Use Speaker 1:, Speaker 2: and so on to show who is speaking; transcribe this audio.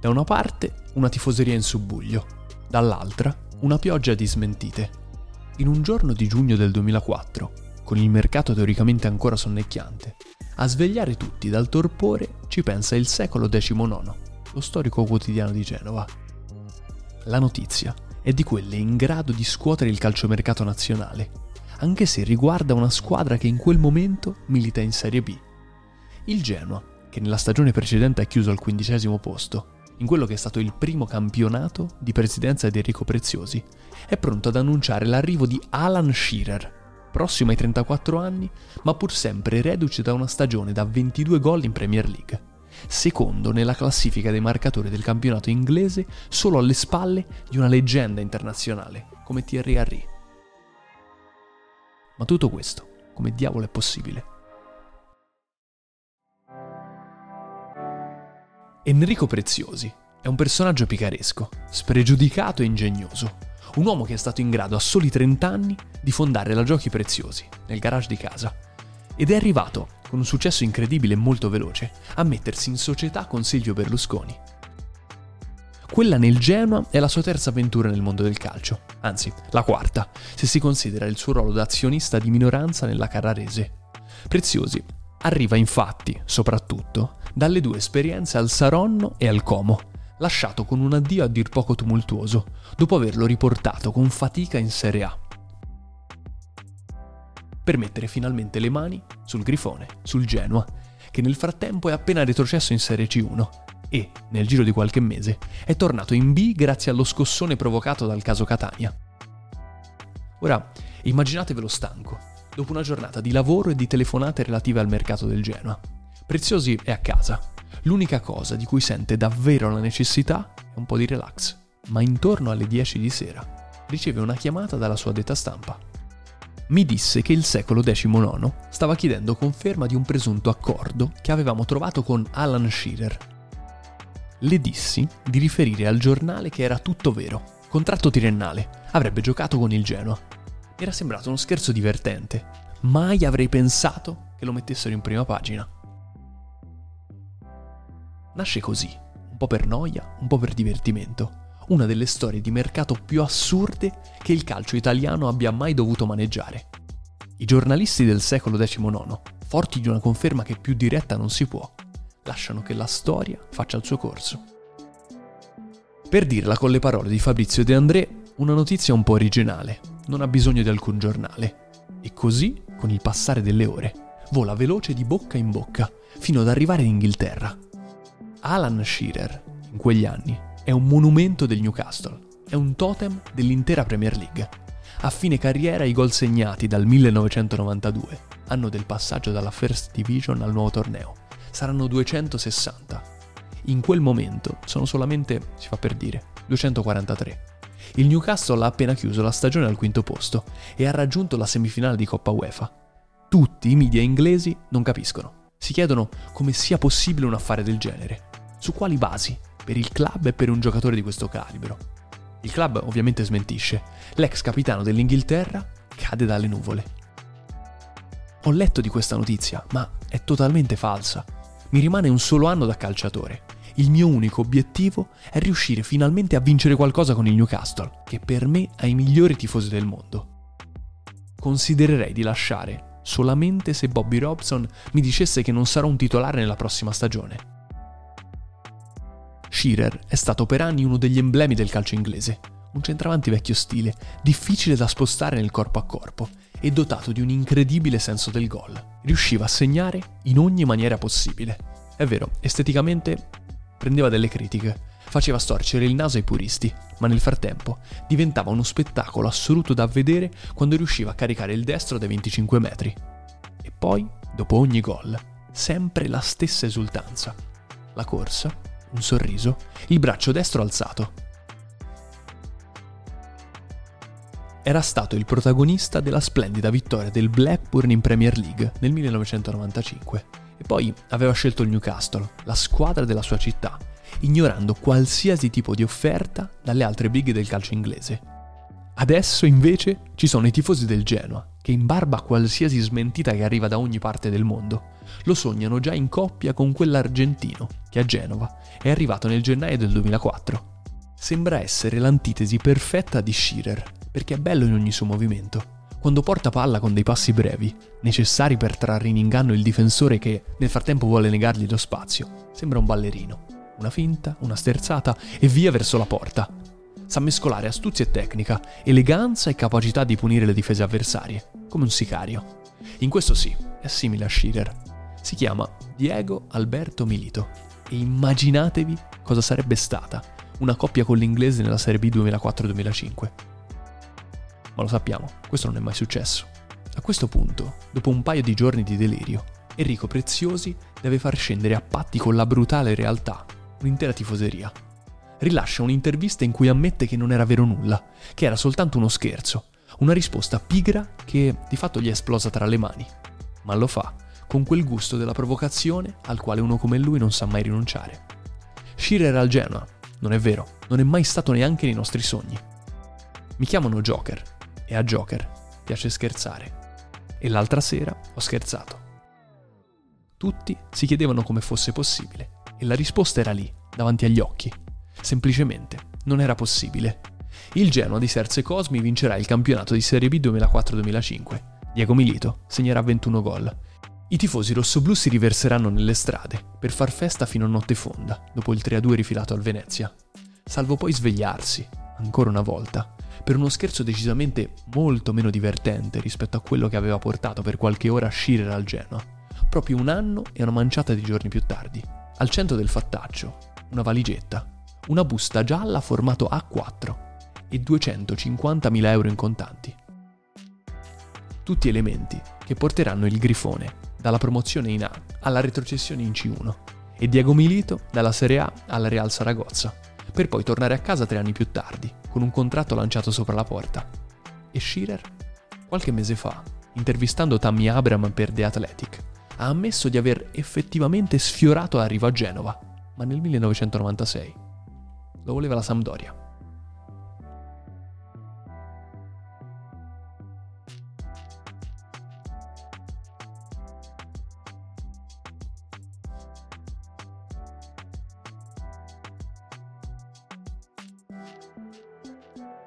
Speaker 1: Da una parte una tifoseria in subbuglio, dall'altra una pioggia di smentite. In un giorno di giugno del 2004, con il mercato teoricamente ancora sonnecchiante, a svegliare tutti dal torpore ci pensa il secolo XIX, lo storico quotidiano di Genova. La notizia è di quelle in grado di scuotere il calciomercato nazionale, anche se riguarda una squadra che in quel momento milita in Serie B. Il Genoa, che nella stagione precedente ha chiuso al quindicesimo posto, in quello che è stato il primo campionato di presidenza di Enrico Preziosi, è pronto ad annunciare l'arrivo di Alan Shearer, prossimo ai 34 anni, ma pur sempre reduce da una stagione da 22 gol in Premier League, secondo nella classifica dei marcatori del campionato inglese solo alle spalle di una leggenda internazionale come Thierry Henry. Ma tutto questo, come diavolo è possibile? Enrico Preziosi è un personaggio picaresco, spregiudicato e ingegnoso. Un uomo che è stato in grado a soli 30 anni di fondare la Giochi Preziosi nel garage di casa. Ed è arrivato, con un successo incredibile e molto veloce, a mettersi in società con Silvio Berlusconi. Quella nel Genoa è la sua terza avventura nel mondo del calcio, anzi la quarta, se si considera il suo ruolo da azionista di minoranza nella Carrarese. Preziosi arriva infatti, soprattutto, dalle due esperienze al Saronno e al Como, lasciato con un addio a dir poco tumultuoso, dopo averlo riportato con fatica in Serie A. Per mettere finalmente le mani sul Grifone, sul Genoa, che nel frattempo è appena retrocesso in Serie C1 e, nel giro di qualche mese, è tornato in B grazie allo scossone provocato dal caso Catania. Ora, immaginatevelo stanco, dopo una giornata di lavoro e di telefonate relative al mercato del Genoa. Preziosi è a casa. L'unica cosa di cui sente davvero la necessità è un po' di relax. Ma intorno alle 10 di sera riceve una chiamata dalla sua detta stampa. Mi disse che il secolo XIX stava chiedendo conferma di un presunto accordo che avevamo trovato con Alan Shearer. Le dissi di riferire al giornale che era tutto vero. Contratto triennale, avrebbe giocato con il Genoa. Era sembrato uno scherzo divertente. Mai avrei pensato che lo mettessero in prima pagina. Nasce così, un po' per noia, un po' per divertimento, una delle storie di mercato più assurde che il calcio italiano abbia mai dovuto maneggiare. I giornalisti del secolo XIX, forti di una conferma che più diretta non si può, lasciano che la storia faccia il suo corso. Per dirla con le parole di Fabrizio De André, una notizia un po' originale, non ha bisogno di alcun giornale. E così, con il passare delle ore, vola veloce di bocca in bocca, fino ad arrivare in Inghilterra, Alan Shearer, in quegli anni, è un monumento del Newcastle, è un totem dell'intera Premier League. A fine carriera i gol segnati dal 1992, anno del passaggio dalla First Division al nuovo torneo, saranno 260. In quel momento sono solamente, si fa per dire, 243. Il Newcastle ha appena chiuso la stagione al quinto posto e ha raggiunto la semifinale di Coppa UEFA. Tutti i media inglesi non capiscono. Si chiedono come sia possibile un affare del genere. Su quali basi? Per il club e per un giocatore di questo calibro. Il club ovviamente smentisce. L'ex capitano dell'Inghilterra cade dalle nuvole. Ho letto di questa notizia, ma è totalmente falsa. Mi rimane un solo anno da calciatore. Il mio unico obiettivo è riuscire finalmente a vincere qualcosa con il Newcastle, che per me ha i migliori tifosi del mondo. Considererei di lasciare solamente se Bobby Robson mi dicesse che non sarò un titolare nella prossima stagione. Shearer è stato per anni uno degli emblemi del calcio inglese, un centravanti vecchio stile, difficile da spostare nel corpo a corpo e dotato di un incredibile senso del gol. Riusciva a segnare in ogni maniera possibile. È vero, esteticamente prendeva delle critiche, faceva storcere il naso ai puristi, ma nel frattempo diventava uno spettacolo assoluto da vedere quando riusciva a caricare il destro dai 25 metri. E poi, dopo ogni gol, sempre la stessa esultanza. La corsa un sorriso, il braccio destro alzato. Era stato il protagonista della splendida vittoria del Blackburn in Premier League nel 1995 e poi aveva scelto il Newcastle, la squadra della sua città, ignorando qualsiasi tipo di offerta dalle altre big del calcio inglese. Adesso invece ci sono i tifosi del Genoa, che in barba a qualsiasi smentita che arriva da ogni parte del mondo, lo sognano già in coppia con quell'argentino che a Genova è arrivato nel gennaio del 2004. Sembra essere l'antitesi perfetta di Shearer, perché è bello in ogni suo movimento. Quando porta palla con dei passi brevi, necessari per trarre in inganno il difensore che nel frattempo vuole negargli lo spazio, sembra un ballerino. Una finta, una sterzata e via verso la porta, sa mescolare astuzia e tecnica, eleganza e capacità di punire le difese avversarie, come un sicario. In questo sì, è simile a Schirer. Si chiama Diego Alberto Milito e immaginatevi cosa sarebbe stata una coppia con l'inglese nella Serie B 2004-2005. Ma lo sappiamo, questo non è mai successo. A questo punto, dopo un paio di giorni di delirio, Enrico Preziosi deve far scendere a patti con la brutale realtà un'intera tifoseria rilascia un'intervista in cui ammette che non era vero nulla, che era soltanto uno scherzo, una risposta pigra che di fatto gli è esplosa tra le mani. Ma lo fa con quel gusto della provocazione al quale uno come lui non sa mai rinunciare. Shearer al Genoa, non è vero, non è mai stato neanche nei nostri sogni. Mi chiamano Joker e a Joker piace scherzare. E l'altra sera ho scherzato. Tutti si chiedevano come fosse possibile e la risposta era lì, davanti agli occhi. Semplicemente non era possibile. Il Genoa di Serse Cosmi vincerà il campionato di Serie B 2004-2005. Diego Milito segnerà 21 gol. I tifosi rossoblù si riverseranno nelle strade per far festa fino a notte fonda, dopo il 3-2 rifilato al Venezia, salvo poi svegliarsi, ancora una volta, per uno scherzo decisamente molto meno divertente rispetto a quello che aveva portato per qualche ora a Schirer al Genoa, proprio un anno e una manciata di giorni più tardi. Al centro del fattaccio, una valigetta una busta gialla formato A4 e 250.000 euro in contanti. Tutti elementi che porteranno il Grifone dalla promozione in A alla retrocessione in C1 e Diego Milito dalla Serie A alla Real Saragozza, per poi tornare a casa tre anni più tardi, con un contratto lanciato sopra la porta. E Schirer? Qualche mese fa, intervistando Tammy Abram per The Athletic, ha ammesso di aver effettivamente sfiorato l'arrivo a Genova, ma nel 1996 lo voleva la Sampdoria.